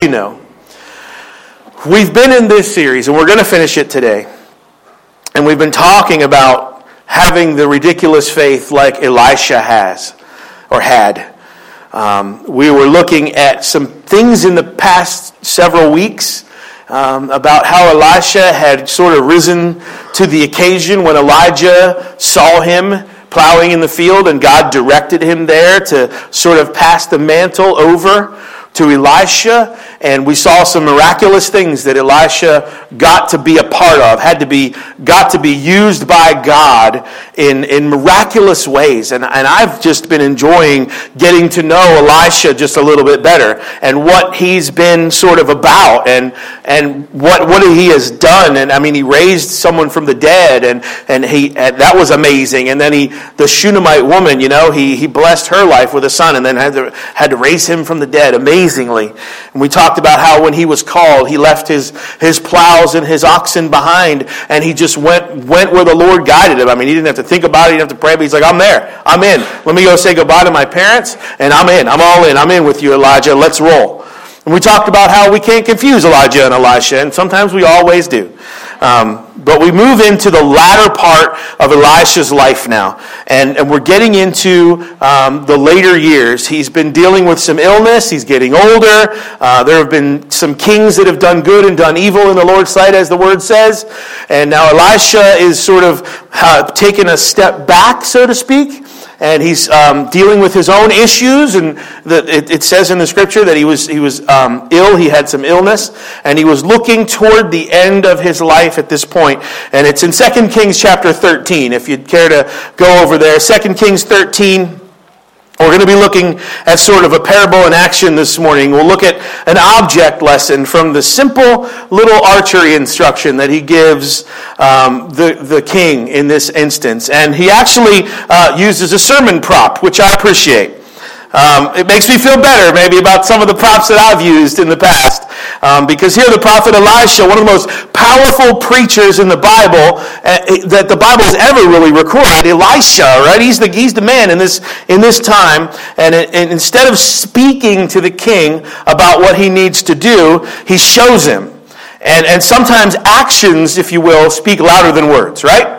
you know. We've been in this series, and we're going to finish it today. And we've been talking about having the ridiculous faith like Elisha has or had. Um, we were looking at some things in the past several weeks um, about how Elisha had sort of risen to the occasion when Elijah saw him plowing in the field and God directed him there to sort of pass the mantle over to Elisha, and we saw some miraculous things that Elisha got to be a part of, had to be, got to be used by God in, in miraculous ways. And, and I've just been enjoying getting to know Elisha just a little bit better and what he's been sort of about and, and what, what he has done. And I mean, he raised someone from the dead, and, and, he, and that was amazing. And then he, the Shunammite woman, you know, he, he blessed her life with a son and then had to, had to raise him from the dead. Amazing amazingly. And we talked about how when he was called, he left his, his plows and his oxen behind and he just went, went where the Lord guided him. I mean, he didn't have to think about it, he didn't have to pray, but he's like, I'm there. I'm in. Let me go say goodbye to my parents and I'm in. I'm all in. I'm in with you, Elijah. Let's roll. And we talked about how we can't confuse Elijah and Elisha, and sometimes we always do. Um, but we move into the latter part of Elisha's life now. And, and we're getting into um, the later years. He's been dealing with some illness. He's getting older. Uh, there have been some kings that have done good and done evil in the Lord's sight, as the word says. And now Elisha is sort of uh, taken a step back, so to speak and he's um, dealing with his own issues. And the, it, it, says in the scripture that he was, he was um, ill, he had some illness, and he was looking toward the end of his life at this point. And it's in 2 Kings chapter 13, if you'd care to go over there. 2 Kings 13. We're going to be looking at sort of a parable in action this morning. We'll look at an object lesson from the simple little archery instruction that he gives um, the, the king in this instance. And he actually uh, uses a sermon prop, which I appreciate. Um, it makes me feel better, maybe, about some of the props that I've used in the past. Um, because here, the prophet Elisha, one of the most powerful preachers in the Bible uh, that the Bible has ever really recorded, Elisha, right? He's the, he's the man in this, in this time. And, and instead of speaking to the king about what he needs to do, he shows him. And, and sometimes actions, if you will, speak louder than words, right?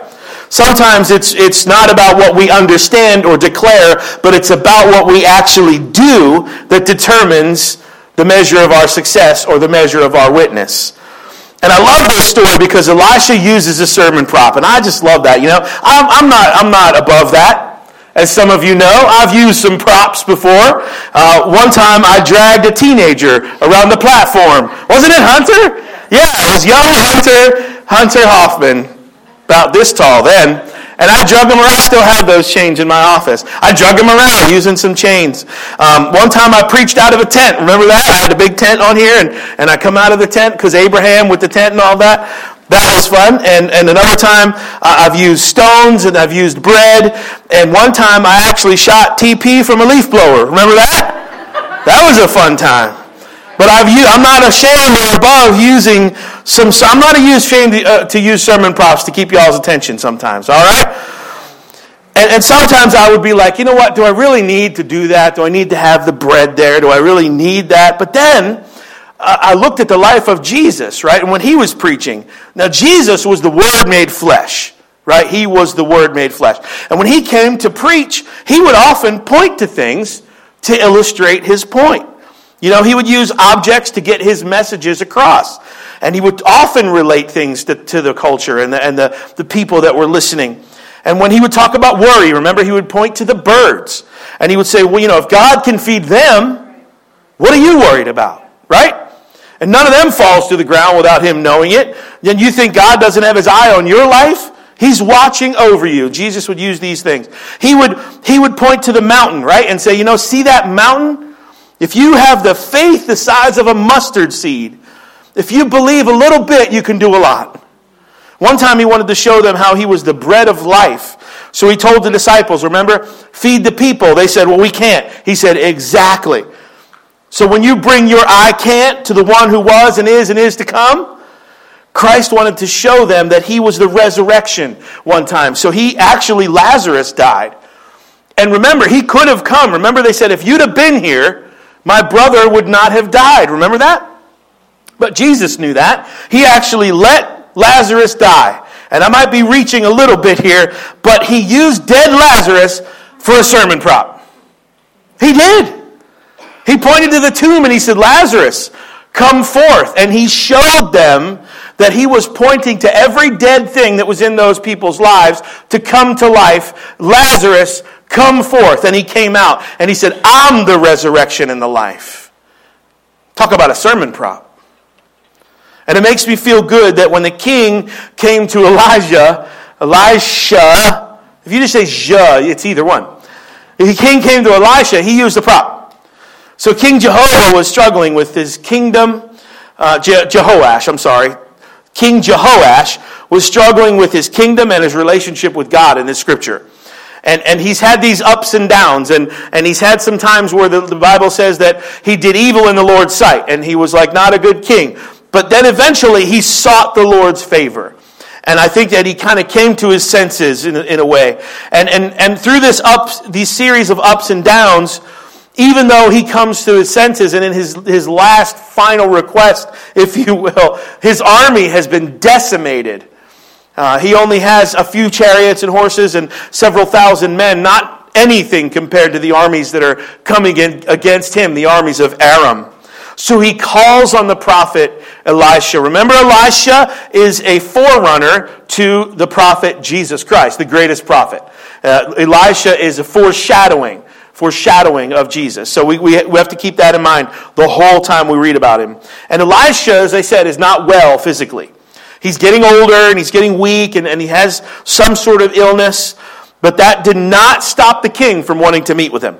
Sometimes it's, it's not about what we understand or declare, but it's about what we actually do that determines the measure of our success or the measure of our witness. And I love this story because Elisha uses a sermon prop, and I just love that. You know, I'm, I'm, not, I'm not above that. As some of you know, I've used some props before. Uh, one time I dragged a teenager around the platform. Wasn't it Hunter? Yeah, it was young Hunter, Hunter Hoffman about this tall then. And I drug them around. I still have those chains in my office. I drug them around using some chains. Um, one time I preached out of a tent. Remember that? I had a big tent on here, and, and I come out of the tent because Abraham with the tent and all that. That was fun. And, and another time uh, I've used stones and I've used bread. And one time I actually shot TP from a leaf blower. Remember that? That was a fun time. But I've used, I'm not ashamed or above using some. I'm not ashamed to, uh, to use sermon props to keep y'all's attention sometimes. All right. And, and, sometimes I would be like, you know what? Do I really need to do that? Do I need to have the bread there? Do I really need that? But then uh, I looked at the life of Jesus, right? And when he was preaching, now Jesus was the Word made flesh, right? He was the Word made flesh. And when he came to preach, he would often point to things to illustrate his point. You know, he would use objects to get his messages across. And he would often relate things to, to the culture and, the, and the, the people that were listening. And when he would talk about worry, remember, he would point to the birds. And he would say, well, you know, if God can feed them, what are you worried about? Right? And none of them falls to the ground without him knowing it. Then you think God doesn't have his eye on your life? He's watching over you. Jesus would use these things. He would, he would point to the mountain, right? And say, you know, see that mountain? If you have the faith the size of a mustard seed, if you believe a little bit, you can do a lot. One time he wanted to show them how he was the bread of life. So he told the disciples, remember, feed the people. They said, well, we can't. He said, exactly. So when you bring your I can't to the one who was and is and is to come, Christ wanted to show them that he was the resurrection one time. So he actually, Lazarus died. And remember, he could have come. Remember, they said, if you'd have been here, my brother would not have died. Remember that? But Jesus knew that. He actually let Lazarus die. And I might be reaching a little bit here, but he used dead Lazarus for a sermon prop. He did. He pointed to the tomb and he said, Lazarus, come forth. And he showed them that he was pointing to every dead thing that was in those people's lives to come to life. Lazarus, come forth. And he came out and he said, I'm the resurrection and the life. Talk about a sermon prop. And it makes me feel good that when the king came to Elijah, Elisha, if you just say "ja," it's either one. The king came to Elisha, he used the prop. So King Jehovah was struggling with his kingdom. Uh, Je- Jehoash, I'm sorry. King Jehoash was struggling with his kingdom and his relationship with God in this scripture. And, and he's had these ups and downs, and, and he's had some times where the, the Bible says that he did evil in the Lord's sight, and he was like not a good king. But then eventually he sought the Lord's favor. And I think that he kind of came to his senses in, in a way. And, and, and through this ups, these series of ups and downs, even though he comes to his senses and in his, his last final request, if you will, his army has been decimated. Uh, he only has a few chariots and horses and several thousand men, not anything compared to the armies that are coming in against him, the armies of Aram. So he calls on the prophet Elisha. Remember, Elisha is a forerunner to the prophet Jesus Christ, the greatest prophet. Uh, Elisha is a foreshadowing, foreshadowing of Jesus. So we, we, we have to keep that in mind the whole time we read about him. And Elisha, as I said, is not well physically. He's getting older and he's getting weak and, and he has some sort of illness, but that did not stop the king from wanting to meet with him.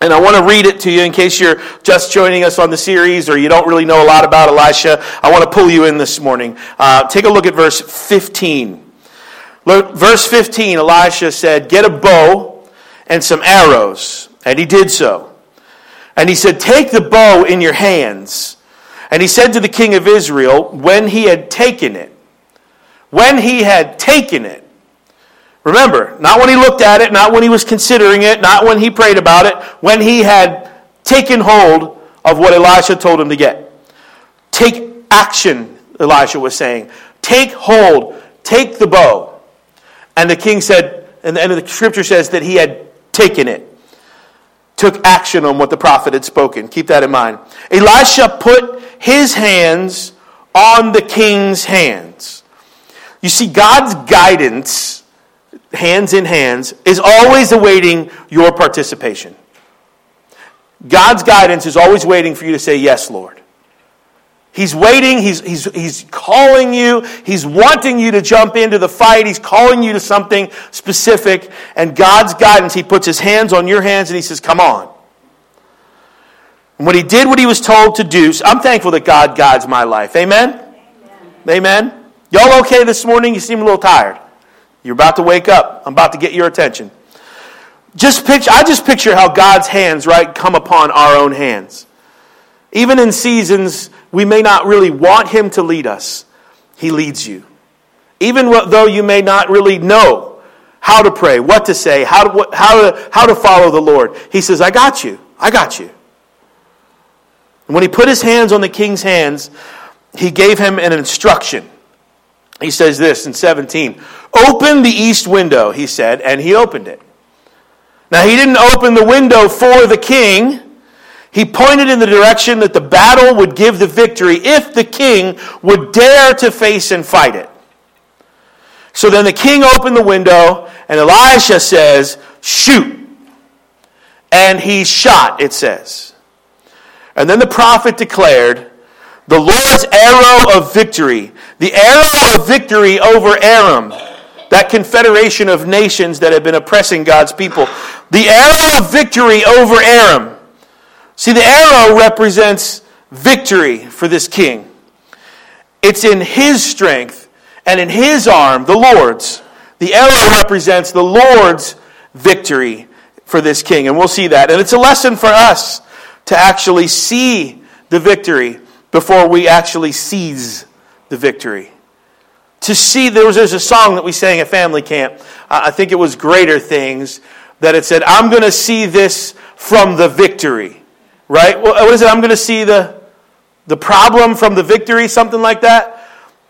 And I want to read it to you in case you're just joining us on the series or you don't really know a lot about Elisha. I want to pull you in this morning. Uh, take a look at verse 15. Look, verse 15, Elisha said, Get a bow and some arrows. And he did so. And he said, Take the bow in your hands. And he said to the king of Israel, when he had taken it, when he had taken it, Remember, not when he looked at it, not when he was considering it, not when he prayed about it, when he had taken hold of what Elisha told him to get. Take action, Elisha was saying. Take hold, take the bow. And the king said, and the end of the scripture says that he had taken it, took action on what the prophet had spoken. Keep that in mind. Elisha put his hands on the king's hands. You see, God's guidance hands in hands, is always awaiting your participation. God's guidance is always waiting for you to say, Yes, Lord. He's waiting, he's, he's, he's calling you, he's wanting you to jump into the fight, he's calling you to something specific, and God's guidance, he puts his hands on your hands and he says, Come on. And when he did what he was told to do, I'm thankful that God guides my life. Amen? Amen? Amen? Y'all okay this morning? You seem a little tired. You're about to wake up. I'm about to get your attention. Just picture, I just picture how God's hands, right, come upon our own hands. Even in seasons we may not really want Him to lead us, He leads you. Even though you may not really know how to pray, what to say, how to, how to, how to follow the Lord, He says, I got you. I got you. And when He put His hands on the king's hands, He gave him an instruction. He says this in 17 Open the east window, he said, and he opened it. Now, he didn't open the window for the king. He pointed in the direction that the battle would give the victory if the king would dare to face and fight it. So then the king opened the window, and Elisha says, Shoot. And he shot, it says. And then the prophet declared, The Lord's arrow of victory, the arrow of victory over Aram that confederation of nations that had been oppressing God's people. The arrow of victory over Aram. See, the arrow represents victory for this king. It's in his strength and in his arm, the Lord's. The arrow represents the Lord's victory for this king. And we'll see that. And it's a lesson for us to actually see the victory before we actually seize the victory to see there was there's a song that we sang at family camp i think it was greater things that it said i'm going to see this from the victory right what is it i'm going to see the the problem from the victory, something like that.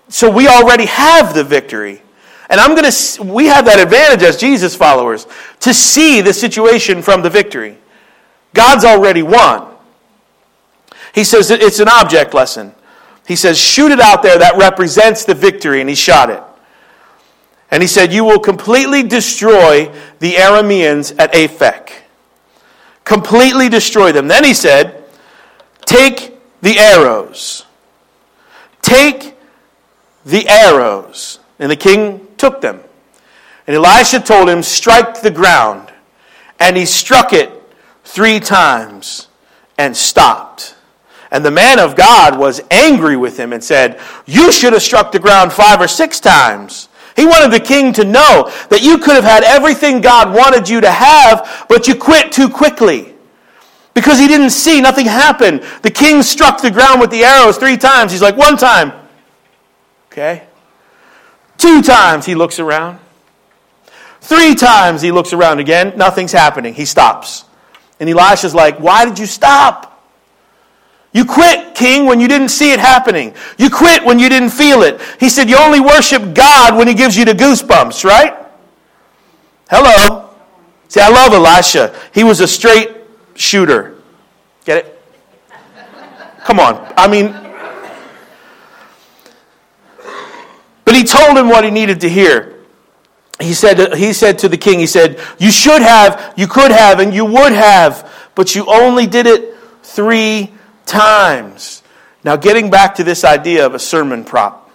So we already have the victory. And I'm going to, we have that advantage as Jesus followers to see the situation from the victory. God's already won. He says it's an object lesson. He says, shoot it out there that represents the victory, and he shot it. And he said, You will completely destroy the Arameans at Aphek. Completely destroy them. Then he said, Take the arrows. Take the arrows. And the king took them. And Elisha told him, Strike the ground. And he struck it three times and stopped. And the man of God was angry with him and said, You should have struck the ground five or six times. He wanted the king to know that you could have had everything God wanted you to have, but you quit too quickly. Because he didn't see, nothing happened. The king struck the ground with the arrows three times. He's like, one time. Okay. Two times he looks around. Three times he looks around again. Nothing's happening. He stops. And Elisha's like, Why did you stop? You quit, king, when you didn't see it happening. You quit when you didn't feel it. He said you only worship God when he gives you the goosebumps, right? Hello. See, I love Elisha. He was a straight shooter. Get it? Come on. I mean, but he told him what he needed to hear. He said, he said to the king, he said, You should have, you could have, and you would have, but you only did it three times. Now, getting back to this idea of a sermon prop.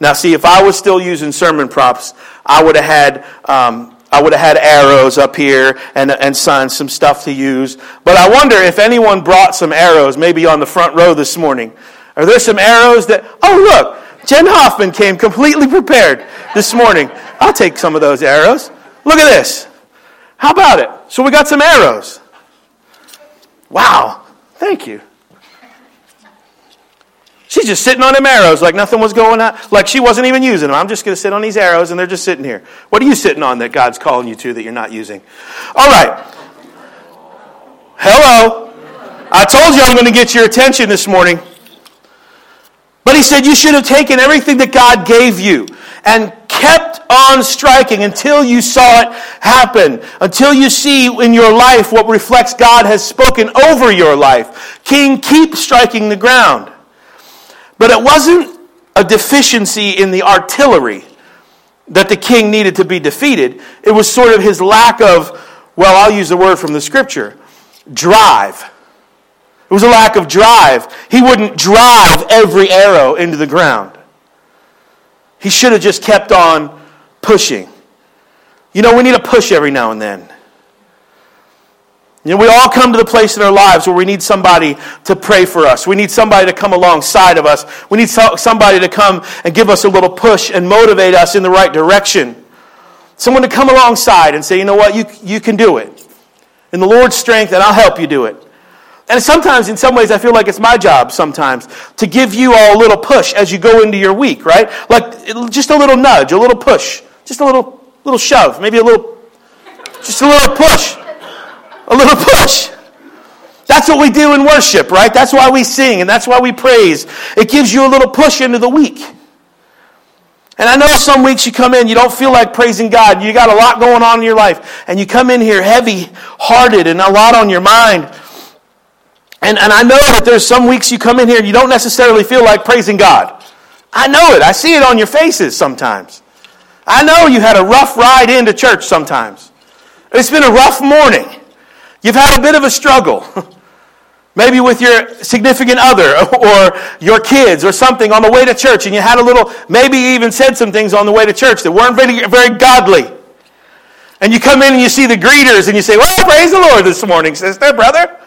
Now, see, if I was still using sermon props, I would have had. Um, I would have had arrows up here and, and some stuff to use. But I wonder if anyone brought some arrows, maybe on the front row this morning. Are there some arrows that, oh, look, Jen Hoffman came completely prepared this morning. I'll take some of those arrows. Look at this. How about it? So we got some arrows. Wow. Thank you. She's just sitting on them arrows like nothing was going on, like she wasn't even using them. I'm just going to sit on these arrows and they're just sitting here. What are you sitting on that God's calling you to that you're not using? All right. Hello. I told you I'm going to get your attention this morning. But he said you should have taken everything that God gave you and kept on striking until you saw it happen, until you see in your life what reflects God has spoken over your life. King, keep striking the ground. But it wasn't a deficiency in the artillery that the king needed to be defeated. It was sort of his lack of, well, I'll use the word from the scripture, drive. It was a lack of drive. He wouldn't drive every arrow into the ground. He should have just kept on pushing. You know, we need a push every now and then. You know, we all come to the place in our lives where we need somebody to pray for us. We need somebody to come alongside of us. We need somebody to come and give us a little push and motivate us in the right direction. Someone to come alongside and say, you know what, you, you can do it. In the Lord's strength, and I'll help you do it. And sometimes, in some ways, I feel like it's my job sometimes to give you all a little push as you go into your week, right? Like just a little nudge, a little push, just a little, little shove, maybe a little, just a little push a little push. That's what we do in worship, right? That's why we sing and that's why we praise. It gives you a little push into the week. And I know some weeks you come in, you don't feel like praising God. You got a lot going on in your life. And you come in here heavy hearted and a lot on your mind. And, and I know that there's some weeks you come in here and you don't necessarily feel like praising God. I know it. I see it on your faces sometimes. I know you had a rough ride into church sometimes. It's been a rough morning. You've had a bit of a struggle. Maybe with your significant other or your kids or something on the way to church, and you had a little, maybe you even said some things on the way to church that weren't very, very godly. And you come in and you see the greeters and you say, Well, praise the Lord this morning, sister, brother.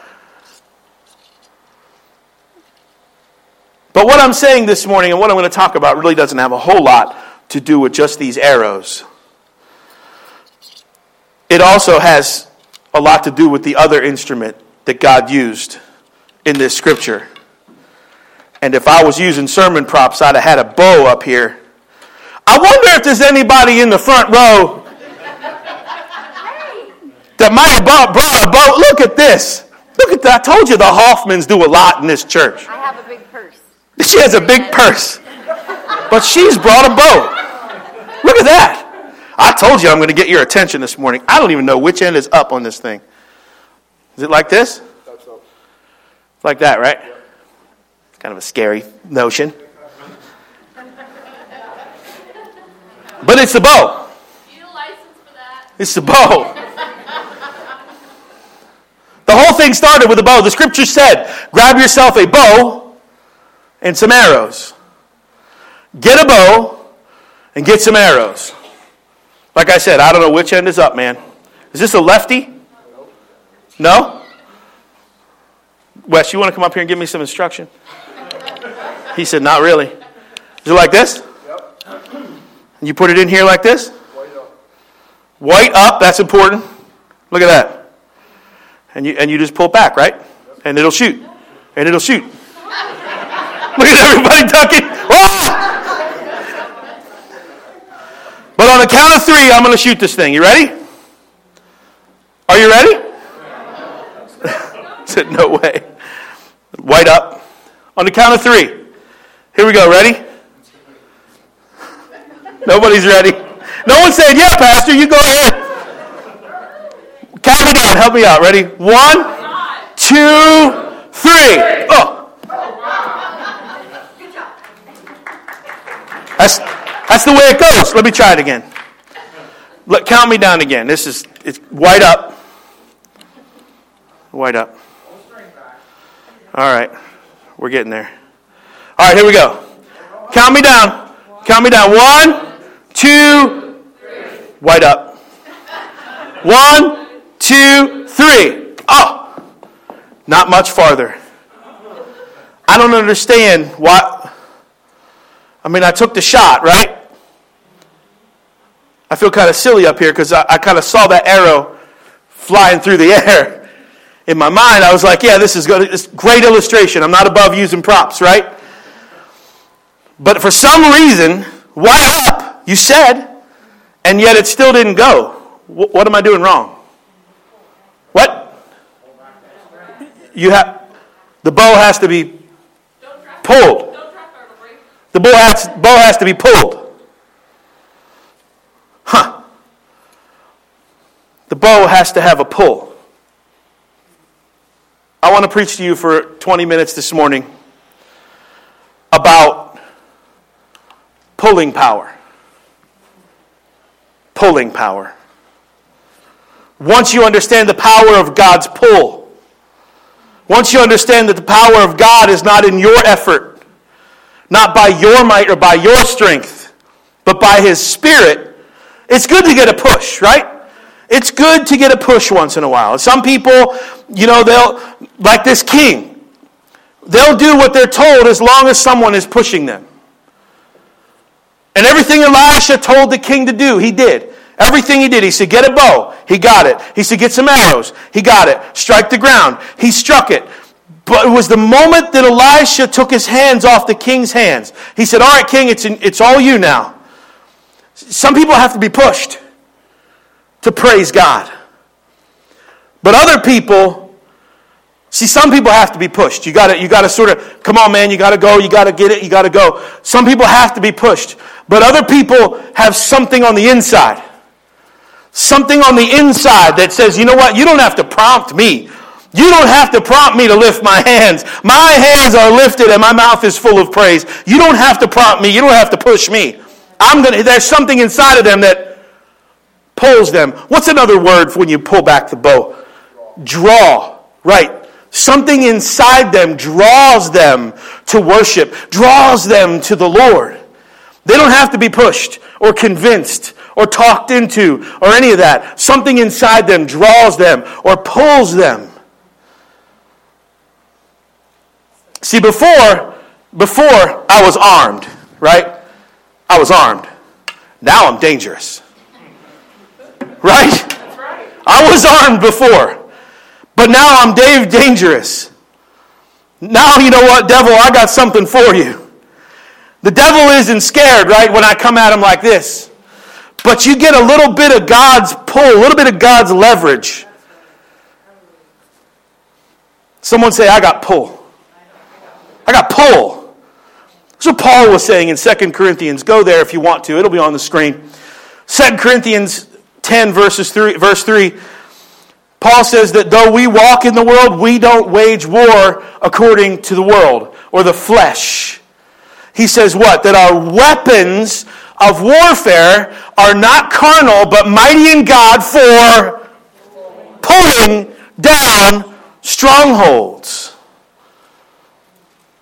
But what I'm saying this morning and what I'm going to talk about really doesn't have a whole lot to do with just these arrows. It also has a lot to do with the other instrument that God used in this scripture. And if I was using sermon props, I'd have had a bow up here. I wonder if there's anybody in the front row that might have brought, a bow. Look at this. Look at that. I told you the Hoffmans do a lot in this church. I have a big purse. She has a big purse. But she's brought a bow. Look at that. I told you I'm going to get your attention this morning. I don't even know which end is up on this thing. Is it like this? Like that, right? It's kind of a scary notion. But it's the bow. It's the bow. The whole thing started with a bow. The scripture said, grab yourself a bow and some arrows. Get a bow and get some arrows. Like I said, I don't know which end is up, man. Is this a lefty? No? Wes, you want to come up here and give me some instruction? He said, Not really. Is it like this? Yep. You put it in here like this? White up. White up, that's important. Look at that and you, and you just pull back, right? And it'll shoot. And it'll shoot. Look at everybody ducking. Ah! But on the count of three, I'm going to shoot this thing. You ready? Are you ready? said, no way. White up. On the count of three. Here we go. Ready? Nobody's ready. No one said, yeah, Pastor, you go ahead. Count me down. Help me out. Ready? One, two, three. Oh. That's, that's the way it goes. Let me try it again. Let, count me down again. This is it's white up. White up. All right. We're getting there. All right, here we go. Count me down. Count me down. One, two, white up. One, two, three. Oh, not much farther. I don't understand why. I mean, I took the shot, right? I feel kind of silly up here because I, I kind of saw that arrow flying through the air. In my mind, I was like, yeah, this is good. It's great illustration. I'm not above using props, right? But for some reason, why up? You said, and yet it still didn't go. What am I doing wrong? What? You have the bow has to be pulled. The bow has, bow has to be pulled. Huh. The bow has to have a pull. I want to preach to you for 20 minutes this morning about pulling power. Pulling power. Once you understand the power of God's pull, once you understand that the power of God is not in your effort, not by your might or by your strength, but by His Spirit, it's good to get a push, right? It's good to get a push once in a while. Some people, you know, they'll, like this king, they'll do what they're told as long as someone is pushing them. And everything Elisha told the king to do, he did. Everything he did, he said, get a bow. He got it. He said, get some arrows. He got it. Strike the ground. He struck it. But it was the moment that Elisha took his hands off the king's hands. He said, all right, king, it's, in, it's all you now. Some people have to be pushed to praise God. But other people, see, some people have to be pushed. You gotta, you gotta sort of, come on, man, you gotta go, you gotta get it, you gotta go. Some people have to be pushed. But other people have something on the inside Something on the inside that says, you know what, you don't have to prompt me. You don't have to prompt me to lift my hands. My hands are lifted and my mouth is full of praise. You don't have to prompt me. You don't have to push me. I'm gonna there's something inside of them that pulls them. What's another word for when you pull back the bow? Draw. Right. Something inside them draws them to worship, draws them to the Lord. They don't have to be pushed or convinced or talked into or any of that. Something inside them draws them or pulls them. See, before, before I was armed, right? I was armed. Now I'm dangerous. Right? I was armed before. But now I'm Dave dangerous. Now you know what, devil, I got something for you. The devil isn't scared, right, when I come at him like this. But you get a little bit of God's pull, a little bit of God's leverage. Someone say, I got pull. I got pull. That's what Paul was saying in 2 Corinthians. Go there if you want to, it'll be on the screen. 2 Corinthians 10, verses 3, verse 3. Paul says that though we walk in the world, we don't wage war according to the world or the flesh. He says what? That our weapons of warfare are not carnal, but mighty in God for pulling down strongholds.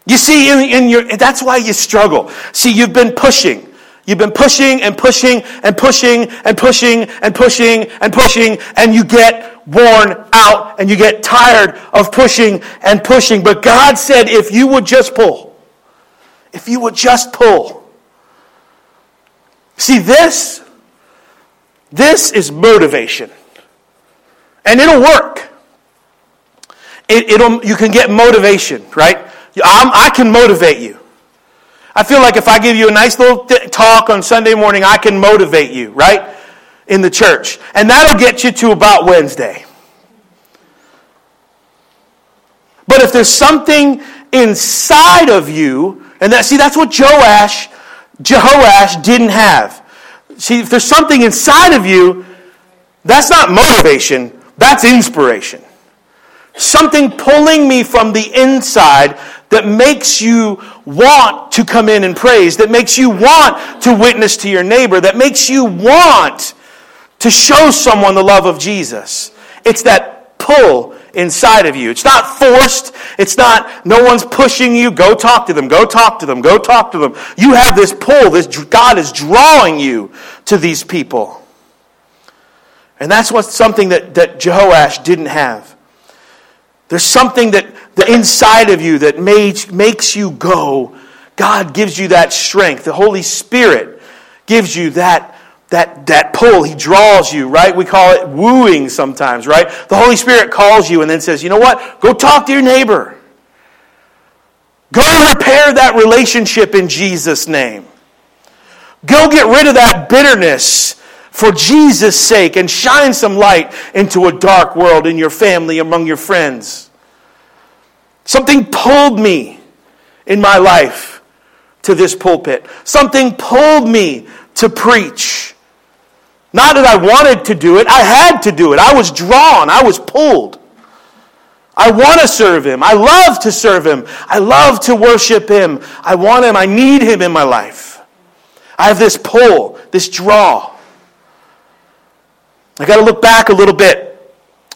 You see, in, in your, that's why you struggle. See, you've been pushing. You've been pushing and pushing and pushing and pushing and pushing and pushing, and you get worn out and you get tired of pushing and pushing. But God said, if you would just pull, if you would just pull. See, this, this is motivation. And it'll work. It, will you can get motivation, right? I'm, I can motivate you. I feel like if I give you a nice little th- talk on Sunday morning, I can motivate you, right? In the church. And that'll get you to about Wednesday. But if there's something inside of you, and that, see, that's what Joash, Jehoash didn't have. See, if there's something inside of you, that's not motivation, that's inspiration. Something pulling me from the inside that makes you want to come in and praise, that makes you want to witness to your neighbor, that makes you want to show someone the love of Jesus. It's that pull inside of you. It's not forced. It's not, no one's pushing you. Go talk to them. Go talk to them. Go talk to them. You have this pull. This, God is drawing you to these people. And that's what something that, that Jehoash didn't have. There's something that the inside of you that made, makes you go. God gives you that strength. The Holy Spirit gives you that, that, that pull. He draws you, right? We call it wooing sometimes, right? The Holy Spirit calls you and then says, you know what? Go talk to your neighbor. Go repair that relationship in Jesus' name. Go get rid of that bitterness for Jesus' sake and shine some light into a dark world in your family, among your friends. Something pulled me in my life to this pulpit. Something pulled me to preach. Not that I wanted to do it, I had to do it. I was drawn, I was pulled. I want to serve him. I love to serve him. I love to worship him. I want him. I need him in my life. I have this pull, this draw. I got to look back a little bit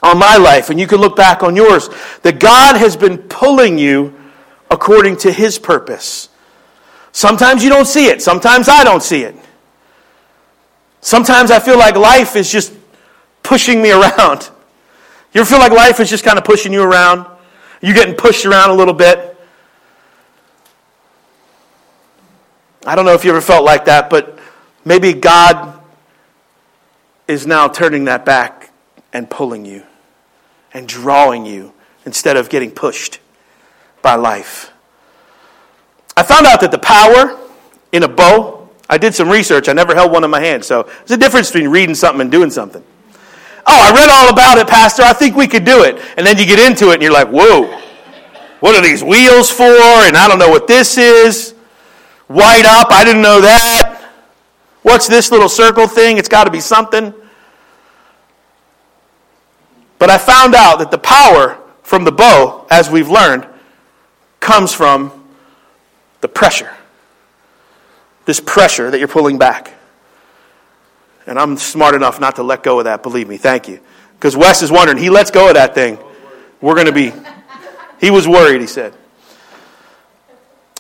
on my life, and you can look back on yours, that God has been pulling you according to His purpose. Sometimes you don't see it, sometimes I don't see it. Sometimes I feel like life is just pushing me around. You ever feel like life is just kind of pushing you around? You're getting pushed around a little bit. I don't know if you ever felt like that, but maybe God is now turning that back and pulling you and drawing you instead of getting pushed by life. I found out that the power in a bow, I did some research, I never held one in my hand, so there's a difference between reading something and doing something. Oh, I read all about it, Pastor. I think we could do it. And then you get into it and you're like, whoa, what are these wheels for? And I don't know what this is. White up, I didn't know that. What's this little circle thing? It's got to be something. But I found out that the power from the bow, as we've learned, comes from the pressure. This pressure that you're pulling back. And I'm smart enough not to let go of that, believe me. Thank you. Because Wes is wondering, he lets go of that thing. We're going to be. He was worried, he said.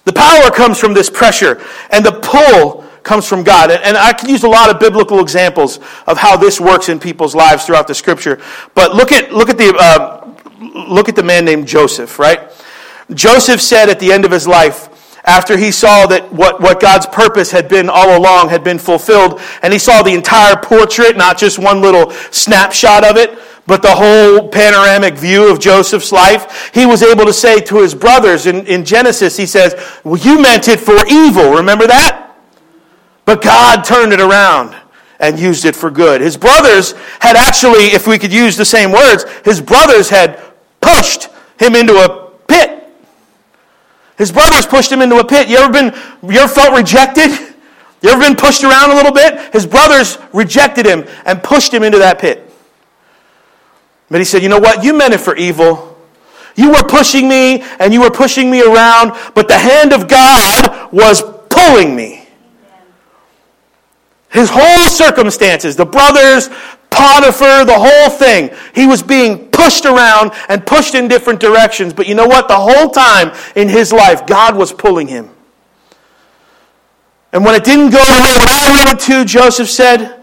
The power comes from this pressure, and the pull comes from God. And, I can use a lot of biblical examples of how this works in people's lives throughout the scripture. But look at, look at, the, uh, look at the man named Joseph, right? Joseph said at the end of his life, after he saw that what, what God's purpose had been all along had been fulfilled, and he saw the entire portrait, not just one little snapshot of it, but the whole panoramic view of Joseph's life, he was able to say to his brothers in, in Genesis, he says, Well, you meant it for evil. Remember that? But God turned it around and used it for good. His brothers had actually, if we could use the same words, his brothers had pushed him into a pit. His brothers pushed him into a pit. You ever been, you ever felt rejected? You ever been pushed around a little bit? His brothers rejected him and pushed him into that pit. But he said, You know what? You meant it for evil. You were pushing me and you were pushing me around, but the hand of God was pulling me. His whole circumstances, the brothers, Potiphar, the whole thing, he was being pushed around and pushed in different directions. But you know what? The whole time in his life, God was pulling him. And when it didn't go the way I wanted to, Joseph said,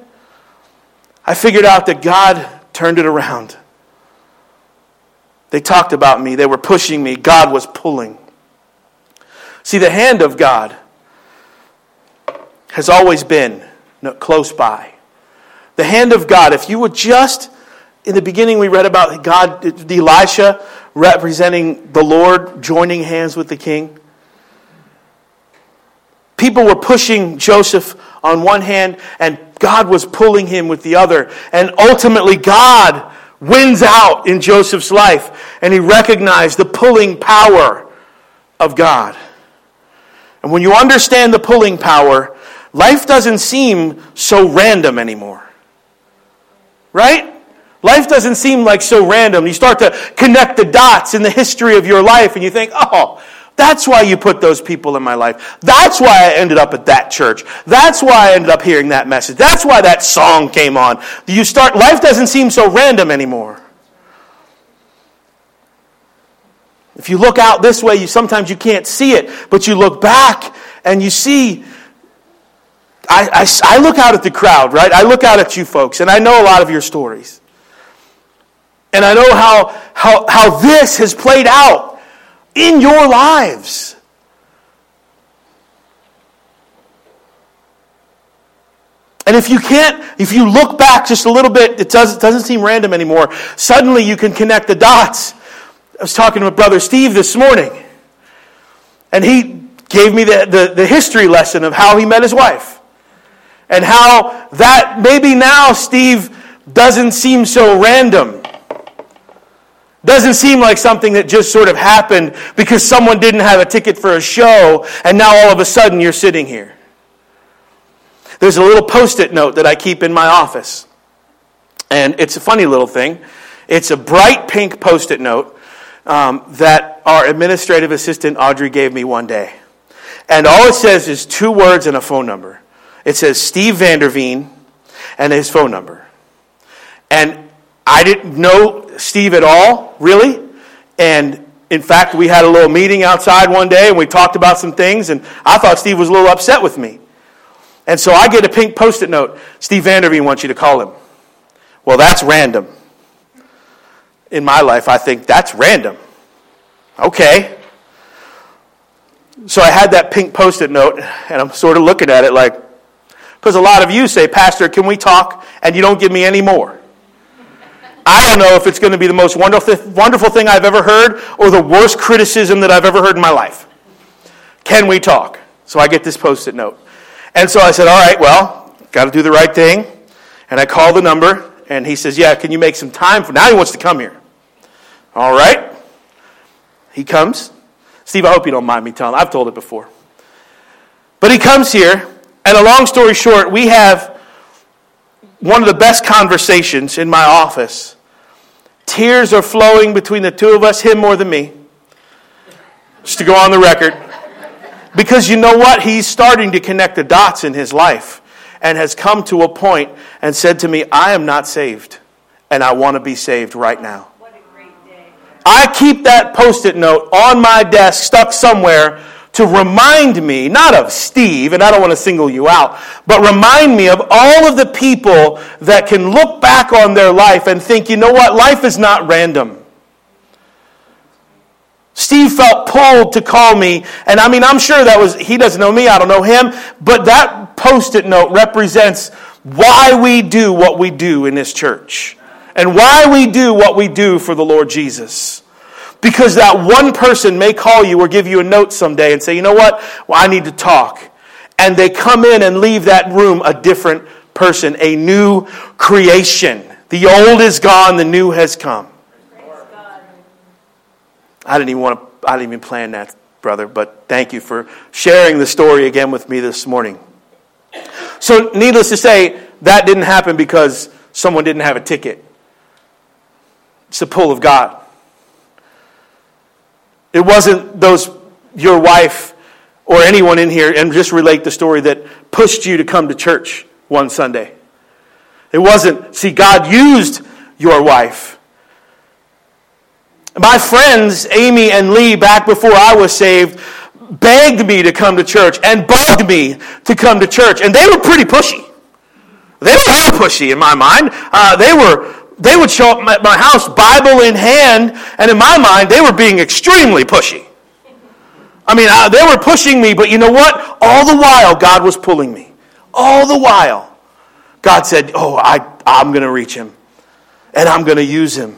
I figured out that God turned it around. They talked about me, they were pushing me, God was pulling. See, the hand of God has always been close by. The hand of God, if you would just, in the beginning we read about God, Elisha representing the Lord, joining hands with the king. People were pushing Joseph on one hand, and God was pulling him with the other. And ultimately, God wins out in Joseph's life, and he recognized the pulling power of God. And when you understand the pulling power, life doesn't seem so random anymore. Right? Life doesn't seem like so random. You start to connect the dots in the history of your life, and you think, oh, that's why you put those people in my life. That's why I ended up at that church. That's why I ended up hearing that message. That's why that song came on. You start, life doesn't seem so random anymore. If you look out this way, you sometimes you can't see it, but you look back and you see. I, I, I look out at the crowd, right? I look out at you folks, and I know a lot of your stories. And I know how, how, how this has played out in your lives. And if you can't, if you look back just a little bit, it doesn't, doesn't seem random anymore. Suddenly you can connect the dots. I was talking with Brother Steve this morning, and he gave me the, the, the history lesson of how he met his wife. And how that maybe now Steve doesn't seem so random. Doesn't seem like something that just sort of happened because someone didn't have a ticket for a show and now all of a sudden you're sitting here. There's a little post it note that I keep in my office. And it's a funny little thing. It's a bright pink post it note um, that our administrative assistant Audrey gave me one day. And all it says is two words and a phone number. It says Steve Vanderveen and his phone number. And I didn't know Steve at all, really. And in fact, we had a little meeting outside one day and we talked about some things, and I thought Steve was a little upset with me. And so I get a pink post it note Steve Vanderveen wants you to call him. Well, that's random. In my life, I think that's random. Okay. So I had that pink post it note, and I'm sort of looking at it like, because a lot of you say, Pastor, can we talk? And you don't give me any more. I don't know if it's going to be the most wonderful, wonderful thing I've ever heard or the worst criticism that I've ever heard in my life. Can we talk? So I get this post it note. And so I said, All right, well, got to do the right thing. And I call the number, and he says, Yeah, can you make some time for now? He wants to come here. All right. He comes. Steve, I hope you don't mind me telling. I've told it before. But he comes here, and a long story short, we have one of the best conversations in my office Tears are flowing between the two of us, him more than me. Just to go on the record. Because you know what? He's starting to connect the dots in his life and has come to a point and said to me, I am not saved, and I want to be saved right now. I keep that post it note on my desk, stuck somewhere to remind me, not of Steve, and I don't want to single you out, but remind me of all of the people that can look back on their life and think, you know what, life is not random. Steve felt pulled to call me, and I mean, I'm sure that was, he doesn't know me, I don't know him, but that post it note represents why we do what we do in this church and why we do what we do for the Lord Jesus. Because that one person may call you or give you a note someday and say, you know what? Well, I need to talk. And they come in and leave that room a different person, a new creation. The old is gone, the new has come. I didn't even want to, I didn't even plan that, brother, but thank you for sharing the story again with me this morning. So, needless to say, that didn't happen because someone didn't have a ticket. It's the pull of God. It wasn't those, your wife or anyone in here, and just relate the story that pushed you to come to church one Sunday. It wasn't, see, God used your wife. My friends, Amy and Lee, back before I was saved, begged me to come to church and bugged me to come to church. And they were pretty pushy. They were pushy in my mind. Uh, they were they would show up at my house, Bible in hand, and in my mind, they were being extremely pushy. I mean, uh, they were pushing me, but you know what? All the while, God was pulling me. All the while, God said, Oh, I, I'm going to reach him, and I'm going to use him.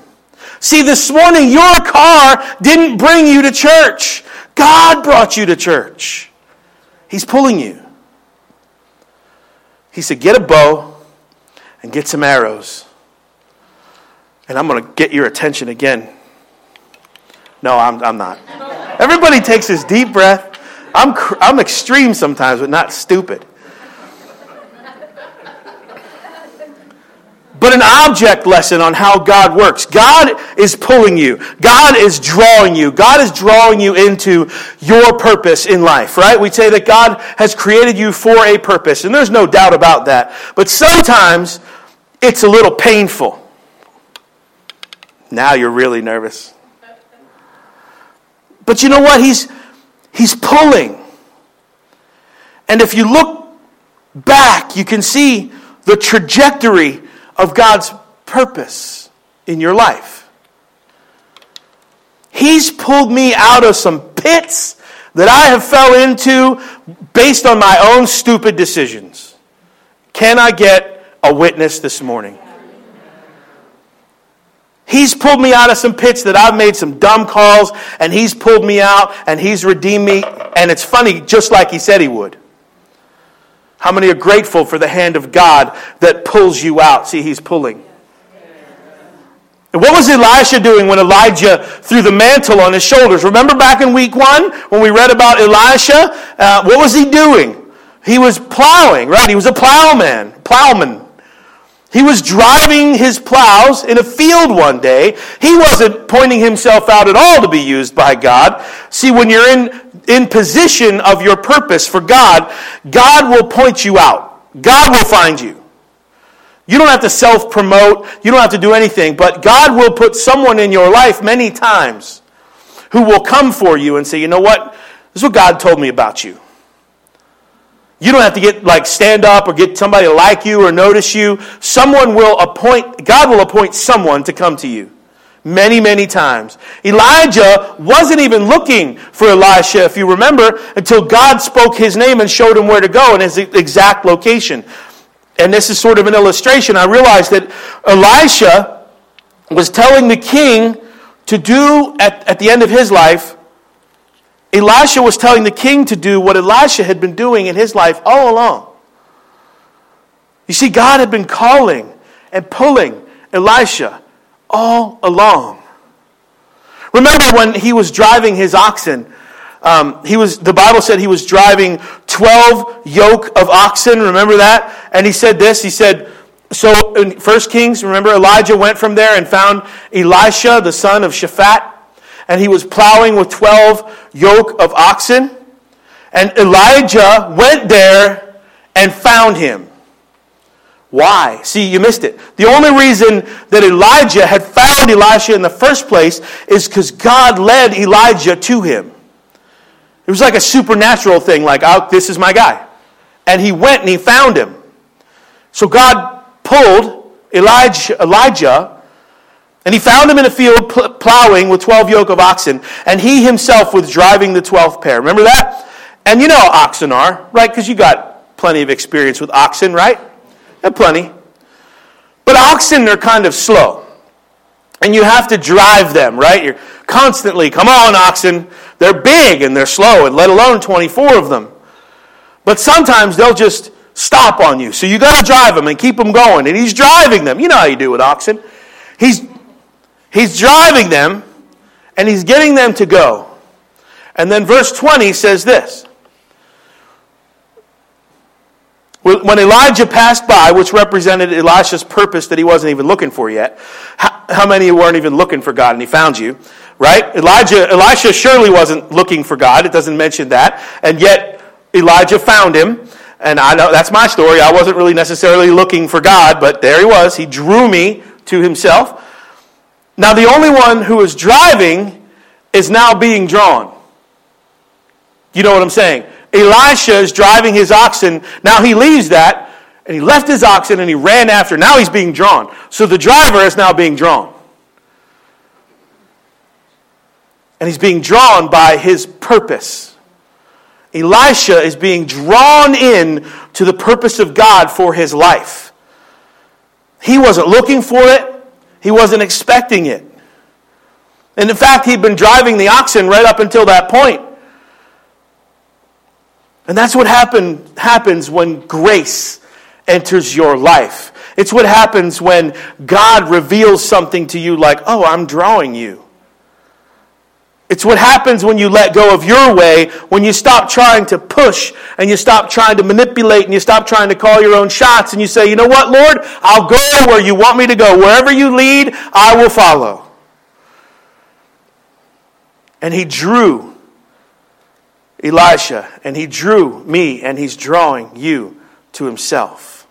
See, this morning, your car didn't bring you to church. God brought you to church. He's pulling you. He said, Get a bow and get some arrows. And I'm going to get your attention again. No, I'm, I'm not. Everybody takes this deep breath. I'm, I'm extreme sometimes, but not stupid. but an object lesson on how God works. God is pulling you. God is drawing you. God is drawing you into your purpose in life, right? We say that God has created you for a purpose, and there's no doubt about that. But sometimes it's a little painful. Now you're really nervous. But you know what? He's, he's pulling. And if you look back, you can see the trajectory of God's purpose in your life. He's pulled me out of some pits that I have fell into based on my own stupid decisions. Can I get a witness this morning? He's pulled me out of some pits that I've made some dumb calls, and He's pulled me out, and He's redeemed me. And it's funny, just like He said He would. How many are grateful for the hand of God that pulls you out? See, he's pulling. And what was Elisha doing when Elijah threw the mantle on his shoulders? Remember back in week one when we read about Elisha? Uh, what was he doing? He was plowing, right? He was a plowman, plowman. He was driving his plows in a field one day. He wasn't pointing himself out at all to be used by God. See, when you're in in position of your purpose for God, God will point you out. God will find you. You don't have to self promote, you don't have to do anything, but God will put someone in your life many times who will come for you and say, you know what? This is what God told me about you. You don't have to get like stand up or get somebody to like you or notice you. Someone will appoint, God will appoint someone to come to you many, many times. Elijah wasn't even looking for Elisha, if you remember, until God spoke his name and showed him where to go and his exact location. And this is sort of an illustration. I realized that Elisha was telling the king to do, at, at the end of his life, Elisha was telling the king to do what Elisha had been doing in his life all along. You see, God had been calling and pulling Elisha all along. Remember when he was driving his oxen? Um, he was, the Bible said he was driving 12 yoke of oxen. Remember that? And he said this. He said, so in 1 Kings, remember Elijah went from there and found Elisha, the son of Shaphat, and he was plowing with 12 yoke of oxen. And Elijah went there and found him. Why? See, you missed it. The only reason that Elijah had found Elisha in the first place is because God led Elijah to him. It was like a supernatural thing, like, oh, this is my guy. And he went and he found him. So God pulled Elijah, Elijah and he found him in a field plowing with 12 yoke of oxen, and he himself was driving the 12th pair. Remember that? And you know how oxen are, right? Because you got plenty of experience with oxen, right? have plenty. But oxen are kind of slow. And you have to drive them, right? You're constantly, come on, oxen. They're big and they're slow, and let alone 24 of them. But sometimes they'll just stop on you. So you got to drive them and keep them going. And he's driving them. You know how you do with oxen. He's, he's driving them and he's getting them to go. And then verse 20 says this When Elijah passed by, which represented Elisha's purpose that he wasn't even looking for yet, how many weren't even looking for God and he found you? Right? Elijah, Elisha surely wasn't looking for God. It doesn't mention that. And yet, Elijah found him. And I know that's my story. I wasn't really necessarily looking for God, but there he was. He drew me to himself. Now, the only one who is driving is now being drawn. You know what I'm saying? Elisha is driving his oxen. Now he leaves that, and he left his oxen and he ran after. Now he's being drawn. So the driver is now being drawn. And he's being drawn by his purpose. Elisha is being drawn in to the purpose of God for his life. He wasn't looking for it, he wasn't expecting it. And in fact, he'd been driving the oxen right up until that point. And that's what happen, happens when grace enters your life. It's what happens when God reveals something to you like, oh, I'm drawing you. It's what happens when you let go of your way, when you stop trying to push and you stop trying to manipulate and you stop trying to call your own shots and you say, you know what, Lord, I'll go where you want me to go. Wherever you lead, I will follow. And he drew Elisha and he drew me and he's drawing you to himself.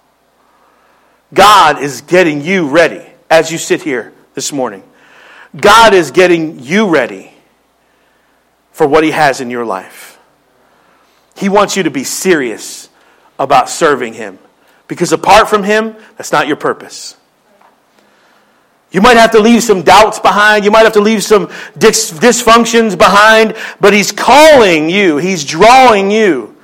God is getting you ready as you sit here this morning. God is getting you ready for what He has in your life. He wants you to be serious about serving Him. Because apart from Him, that's not your purpose. You might have to leave some doubts behind. You might have to leave some dis- dysfunctions behind, but He's calling you, He's drawing you.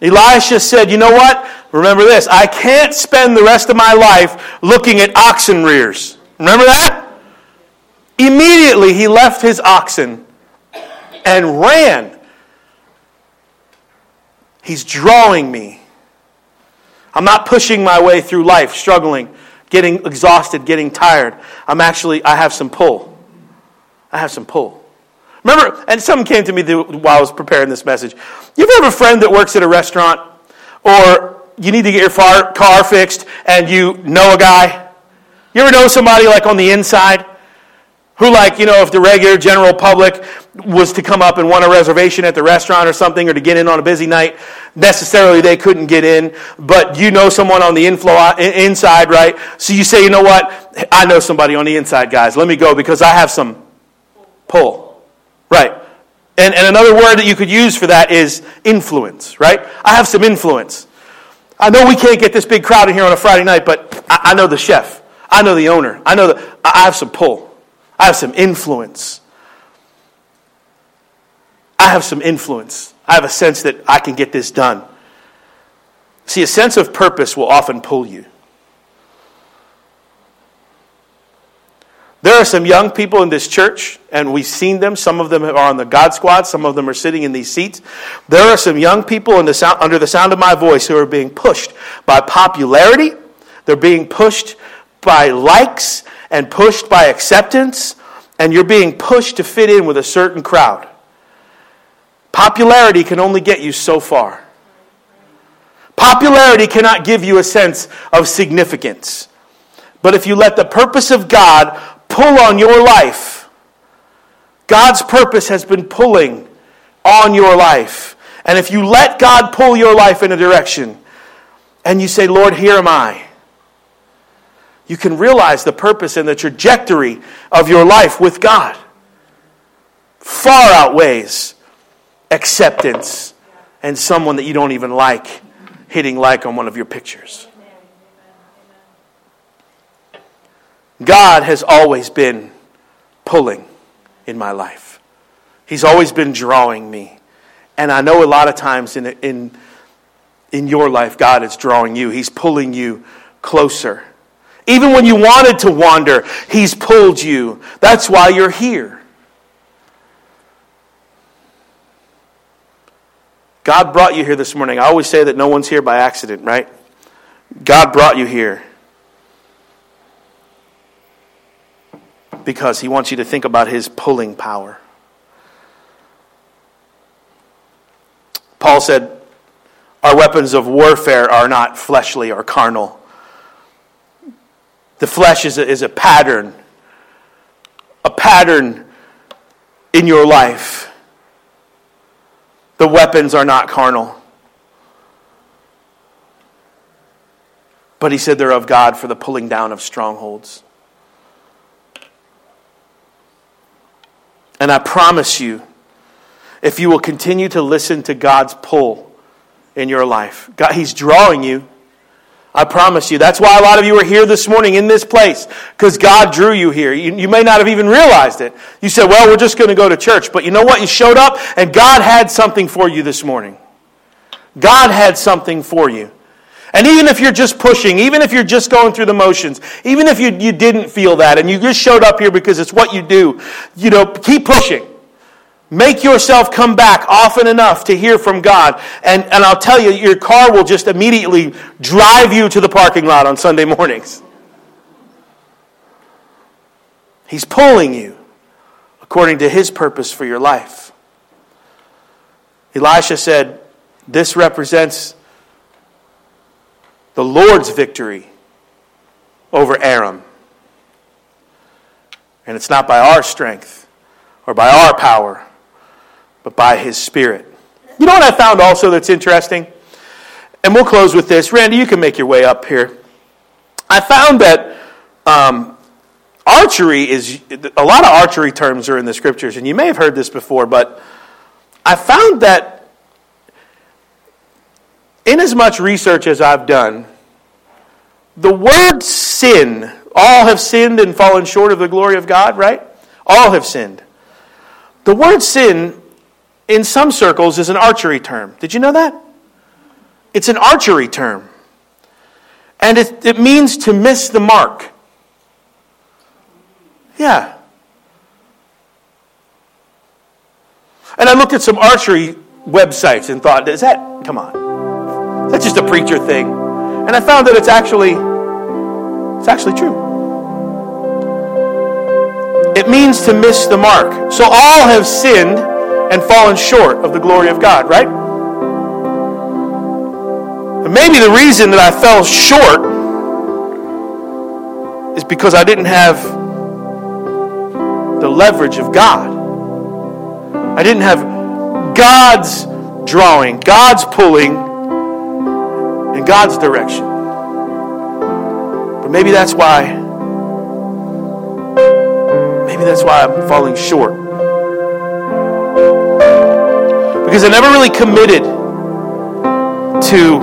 Elisha said, You know what? Remember this I can't spend the rest of my life looking at oxen rears. Remember that? Immediately, he left his oxen and ran. He's drawing me. I'm not pushing my way through life, struggling, getting exhausted, getting tired. I'm actually, I have some pull. I have some pull. Remember, and something came to me while I was preparing this message. You ever have a friend that works at a restaurant, or you need to get your car fixed, and you know a guy? You ever know somebody like on the inside? Who, like, you know, if the regular general public was to come up and want a reservation at the restaurant or something or to get in on a busy night, necessarily they couldn't get in, but you know someone on the inflow, inside, right? So you say, you know what? I know somebody on the inside, guys. Let me go because I have some pull. Right. And, and another word that you could use for that is influence, right? I have some influence. I know we can't get this big crowd in here on a Friday night, but I, I know the chef. I know the owner. I know that I have some pull. I have some influence. I have some influence. I have a sense that I can get this done. See, a sense of purpose will often pull you. There are some young people in this church, and we've seen them. Some of them are on the God Squad, some of them are sitting in these seats. There are some young people the sound, under the sound of my voice who are being pushed by popularity, they're being pushed by likes and pushed by acceptance, and you're being pushed to fit in with a certain crowd. Popularity can only get you so far. Popularity cannot give you a sense of significance. But if you let the purpose of God pull on your life, God's purpose has been pulling on your life. And if you let God pull your life in a direction, and you say, Lord, here am I you can realize the purpose and the trajectory of your life with God far outweighs acceptance and someone that you don't even like hitting like on one of your pictures. God has always been pulling in my life. He's always been drawing me. And I know a lot of times in, in, in your life, God is drawing you. He's pulling you closer. Even when you wanted to wander, He's pulled you. That's why you're here. God brought you here this morning. I always say that no one's here by accident, right? God brought you here because He wants you to think about His pulling power. Paul said, Our weapons of warfare are not fleshly or carnal. The flesh is a, is a pattern, a pattern in your life. The weapons are not carnal. But he said they're of God for the pulling down of strongholds. And I promise you, if you will continue to listen to God's pull in your life, God, He's drawing you. I promise you. That's why a lot of you are here this morning in this place, because God drew you here. You, you, may not have even realized it. You said, well, we're just going to go to church. But you know what? You showed up, and God had something for you this morning. God had something for you. And even if you're just pushing, even if you're just going through the motions, even if you, you didn't feel that and you just showed up here because it's what you do, you know, keep pushing. Make yourself come back often enough to hear from God. And, and I'll tell you, your car will just immediately drive you to the parking lot on Sunday mornings. He's pulling you according to his purpose for your life. Elisha said, This represents the Lord's victory over Aram. And it's not by our strength or by our power but by His Spirit. You know what I found also that's interesting? And we'll close with this. Randy, you can make your way up here. I found that um, archery is, a lot of archery terms are in the scriptures, and you may have heard this before, but I found that in as much research as I've done, the word sin, all have sinned and fallen short of the glory of God, right? All have sinned. The word sin in some circles is an archery term. Did you know that? It's an archery term. And it, it means to miss the mark. Yeah. And I looked at some archery websites and thought, is that, come on, that's just a preacher thing. And I found that it's actually, it's actually true. It means to miss the mark. So all have sinned and fallen short of the glory of God, right? And maybe the reason that I fell short is because I didn't have the leverage of God. I didn't have God's drawing, God's pulling, and God's direction. But maybe that's why maybe that's why I'm falling short. Because I never really committed to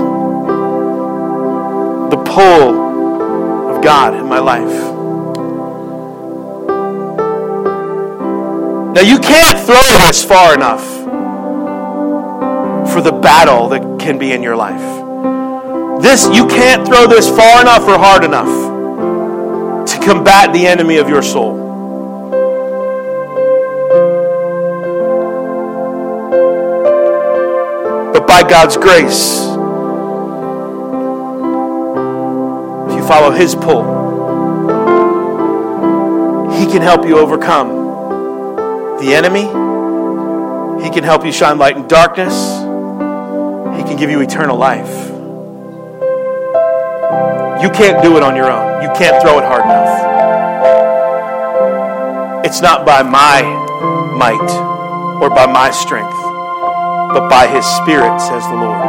the pull of God in my life. Now, you can't throw this far enough for the battle that can be in your life. This, you can't throw this far enough or hard enough to combat the enemy of your soul. By God's grace. If you follow His pull, He can help you overcome the enemy. He can help you shine light in darkness. He can give you eternal life. You can't do it on your own. You can't throw it hard enough. It's not by my might or by my strength but by his Spirit, says the Lord.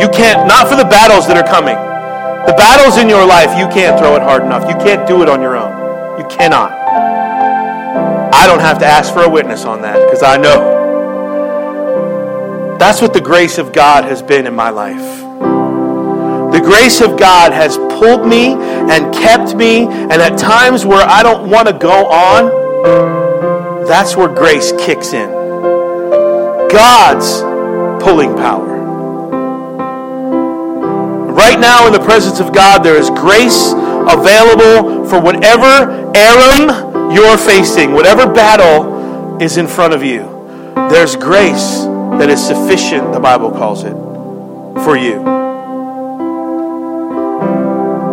You can't, not for the battles that are coming. The battles in your life, you can't throw it hard enough. You can't do it on your own. You cannot. I don't have to ask for a witness on that because I know. That's what the grace of God has been in my life. The grace of God has pulled me and kept me, and at times where I don't want to go on, that's where grace kicks in. God's pulling power. Right now, in the presence of God, there is grace available for whatever Aram you're facing, whatever battle is in front of you. There's grace that is sufficient, the Bible calls it, for you.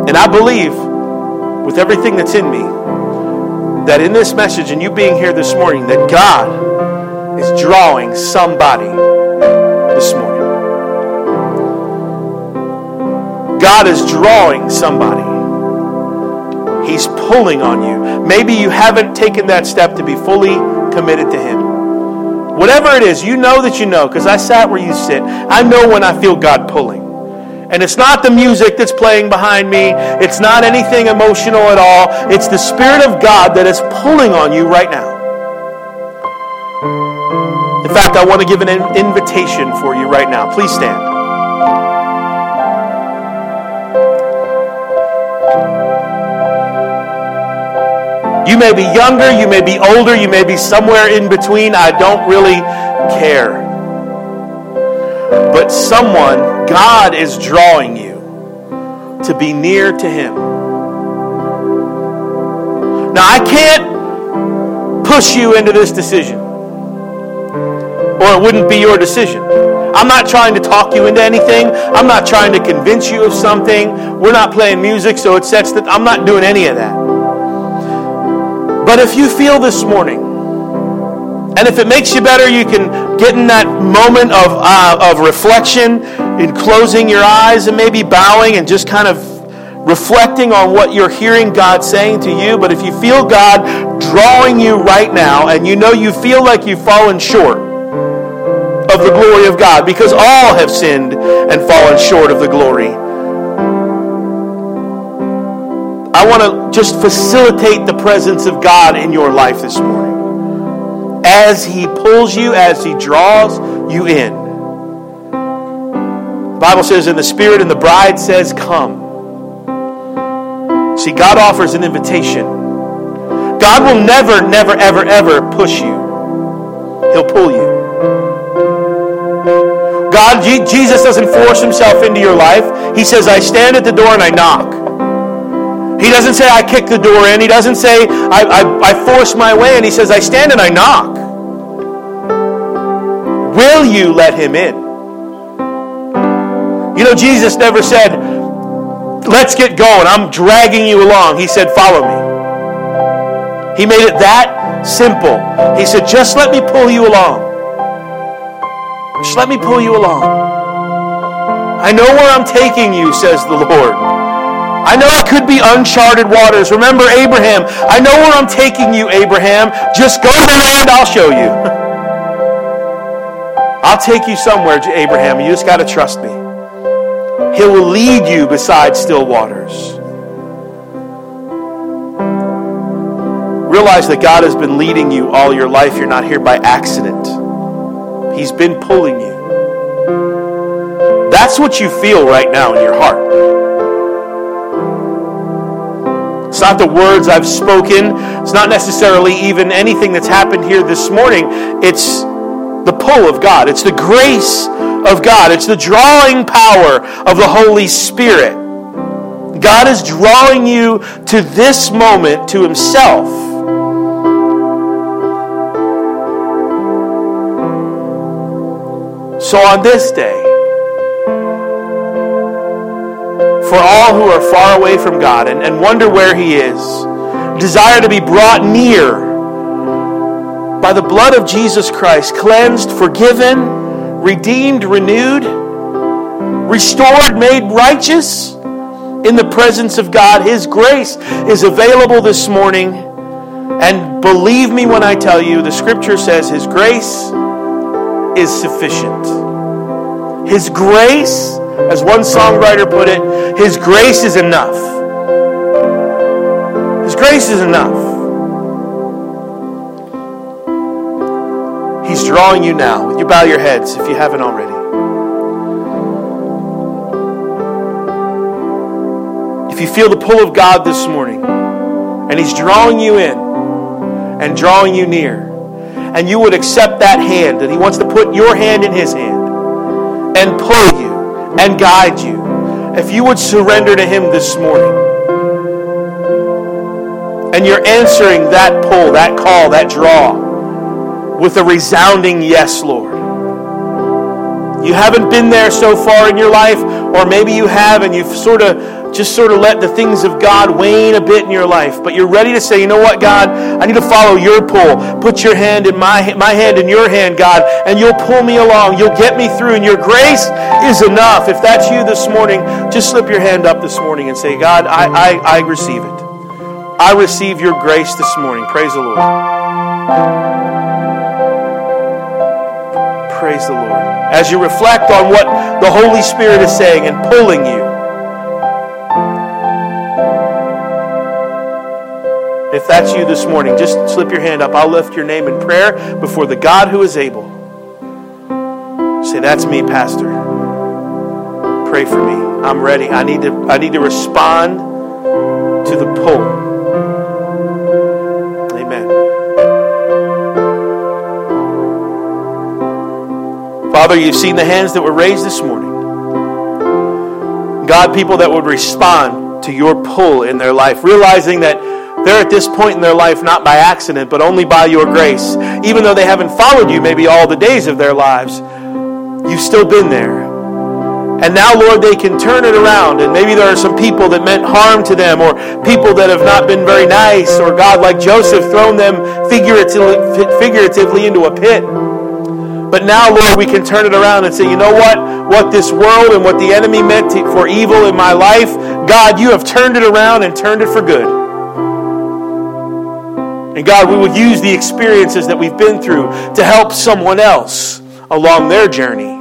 And I believe with everything that's in me that in this message and you being here this morning, that God is drawing somebody this morning. God is drawing somebody. He's pulling on you. Maybe you haven't taken that step to be fully committed to Him. Whatever it is, you know that you know, because I sat where you sit. I know when I feel God pulling. And it's not the music that's playing behind me. It's not anything emotional at all. It's the Spirit of God that is pulling on you right now. In fact, I want to give an invitation for you right now. Please stand. You may be younger, you may be older, you may be somewhere in between. I don't really care. But someone, God is drawing you to be near to Him. Now, I can't push you into this decision, or it wouldn't be your decision. I'm not trying to talk you into anything. I'm not trying to convince you of something. We're not playing music, so it sets that I'm not doing any of that. But if you feel this morning, and if it makes you better, you can get in that moment of, uh, of reflection in closing your eyes and maybe bowing and just kind of reflecting on what you're hearing God saying to you. But if you feel God drawing you right now and you know you feel like you've fallen short of the glory of God, because all have sinned and fallen short of the glory. I want to just facilitate the presence of God in your life this morning as He pulls you, as He draws you in. The Bible says, in the Spirit, and the bride says, Come. See, God offers an invitation. God will never, never, ever, ever push you, He'll pull you. God, Jesus doesn't force Himself into your life. He says, I stand at the door and I knock. He doesn't say, I kick the door in. He doesn't say, I, I, I force my way in. He says, I stand and I knock. Will you let him in? You know, Jesus never said, Let's get going. I'm dragging you along. He said, Follow me. He made it that simple. He said, Just let me pull you along. Just let me pull you along. I know where I'm taking you, says the Lord. I know it could be uncharted waters. Remember Abraham. I know where I'm taking you, Abraham. Just go to the land, I'll show you. I'll take you somewhere, Abraham. You just got to trust me. He will lead you beside still waters. Realize that God has been leading you all your life. You're not here by accident, He's been pulling you. That's what you feel right now in your heart. It's not the words I've spoken. It's not necessarily even anything that's happened here this morning. It's the pull of God. It's the grace of God. It's the drawing power of the Holy Spirit. God is drawing you to this moment to Himself. So on this day, for all who are far away from God and, and wonder where He is, desire to be brought near by the blood of Jesus Christ, cleansed, forgiven, redeemed, renewed, restored, made righteous in the presence of God. His grace is available this morning. And believe me when I tell you, the scripture says His grace is sufficient. His grace as one songwriter put it, His grace is enough. His grace is enough. He's drawing you now. Would you bow your heads if you haven't already? If you feel the pull of God this morning, and He's drawing you in and drawing you near, and you would accept that hand, and He wants to put your hand in His hand and pull you and guide you. If you would surrender to Him this morning, and you're answering that pull, that call, that draw with a resounding yes, Lord. You haven't been there so far in your life, or maybe you have and you've sort of just sort of let the things of God wane a bit in your life, but you're ready to say, you know what, God, I need to follow your pull. Put your hand in my, my hand in your hand, God, and you'll pull me along. You'll get me through, and your grace is enough. If that's you this morning, just slip your hand up this morning and say, God, I, I, I receive it. I receive your grace this morning. Praise the Lord. Praise the Lord. As you reflect on what the Holy Spirit is saying and pulling you, If that's you this morning, just slip your hand up. I'll lift your name in prayer before the God who is able. Say, That's me, Pastor. Pray for me. I'm ready. I need to, I need to respond to the pull. Amen. Father, you've seen the hands that were raised this morning. God, people that would respond to your pull in their life, realizing that they're at this point in their life not by accident, but only by your grace. Even though they haven't followed you maybe all the days of their lives, you've still been there. And now, Lord, they can turn it around. And maybe there are some people that meant harm to them, or people that have not been very nice, or God, like Joseph, thrown them figuratively, into a pit. But now, Lord, we can turn it around and say, you know what? What this world and what the enemy meant for evil in my life, God, you have turned it around and turned it for good. And God, we will use the experiences that we've been through to help someone else along their journey.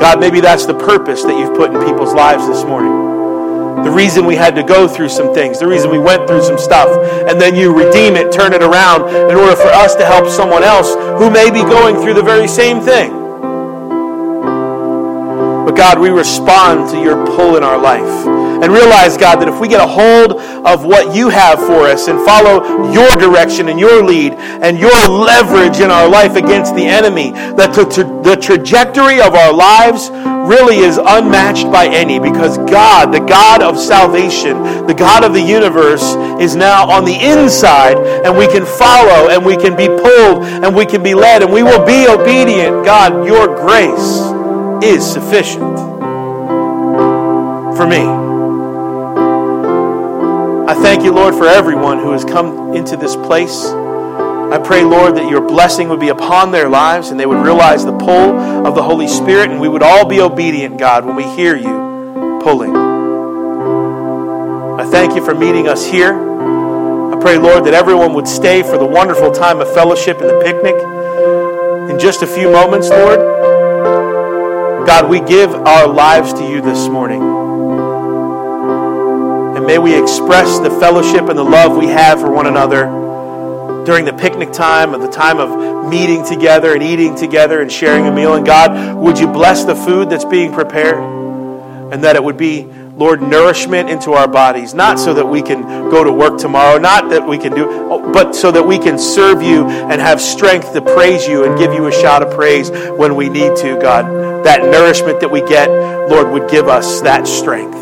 God, maybe that's the purpose that you've put in people's lives this morning. The reason we had to go through some things, the reason we went through some stuff, and then you redeem it, turn it around in order for us to help someone else who may be going through the very same thing. But God, we respond to your pull in our life. And realize, God, that if we get a hold of what you have for us and follow your direction and your lead and your leverage in our life against the enemy, that the, the trajectory of our lives really is unmatched by any because God, the God of salvation, the God of the universe, is now on the inside and we can follow and we can be pulled and we can be led and we will be obedient. God, your grace is sufficient for me. I thank you, Lord, for everyone who has come into this place. I pray, Lord, that your blessing would be upon their lives and they would realize the pull of the Holy Spirit, and we would all be obedient, God, when we hear you pulling. I thank you for meeting us here. I pray, Lord, that everyone would stay for the wonderful time of fellowship and the picnic. In just a few moments, Lord, God, we give our lives to you this morning. And may we express the fellowship and the love we have for one another during the picnic time and the time of meeting together and eating together and sharing a meal. And God, would you bless the food that's being prepared and that it would be, Lord, nourishment into our bodies, not so that we can go to work tomorrow, not that we can do, but so that we can serve you and have strength to praise you and give you a shout of praise when we need to, God. That nourishment that we get, Lord, would give us that strength.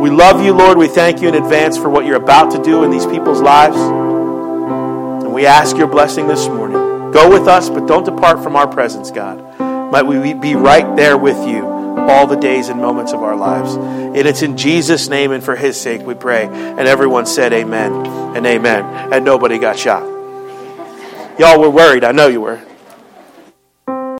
We love you, Lord. We thank you in advance for what you're about to do in these people's lives. And we ask your blessing this morning. Go with us, but don't depart from our presence, God. Might we be right there with you all the days and moments of our lives. And it's in Jesus' name and for his sake we pray. And everyone said amen and amen. And nobody got shot. Y'all were worried. I know you were.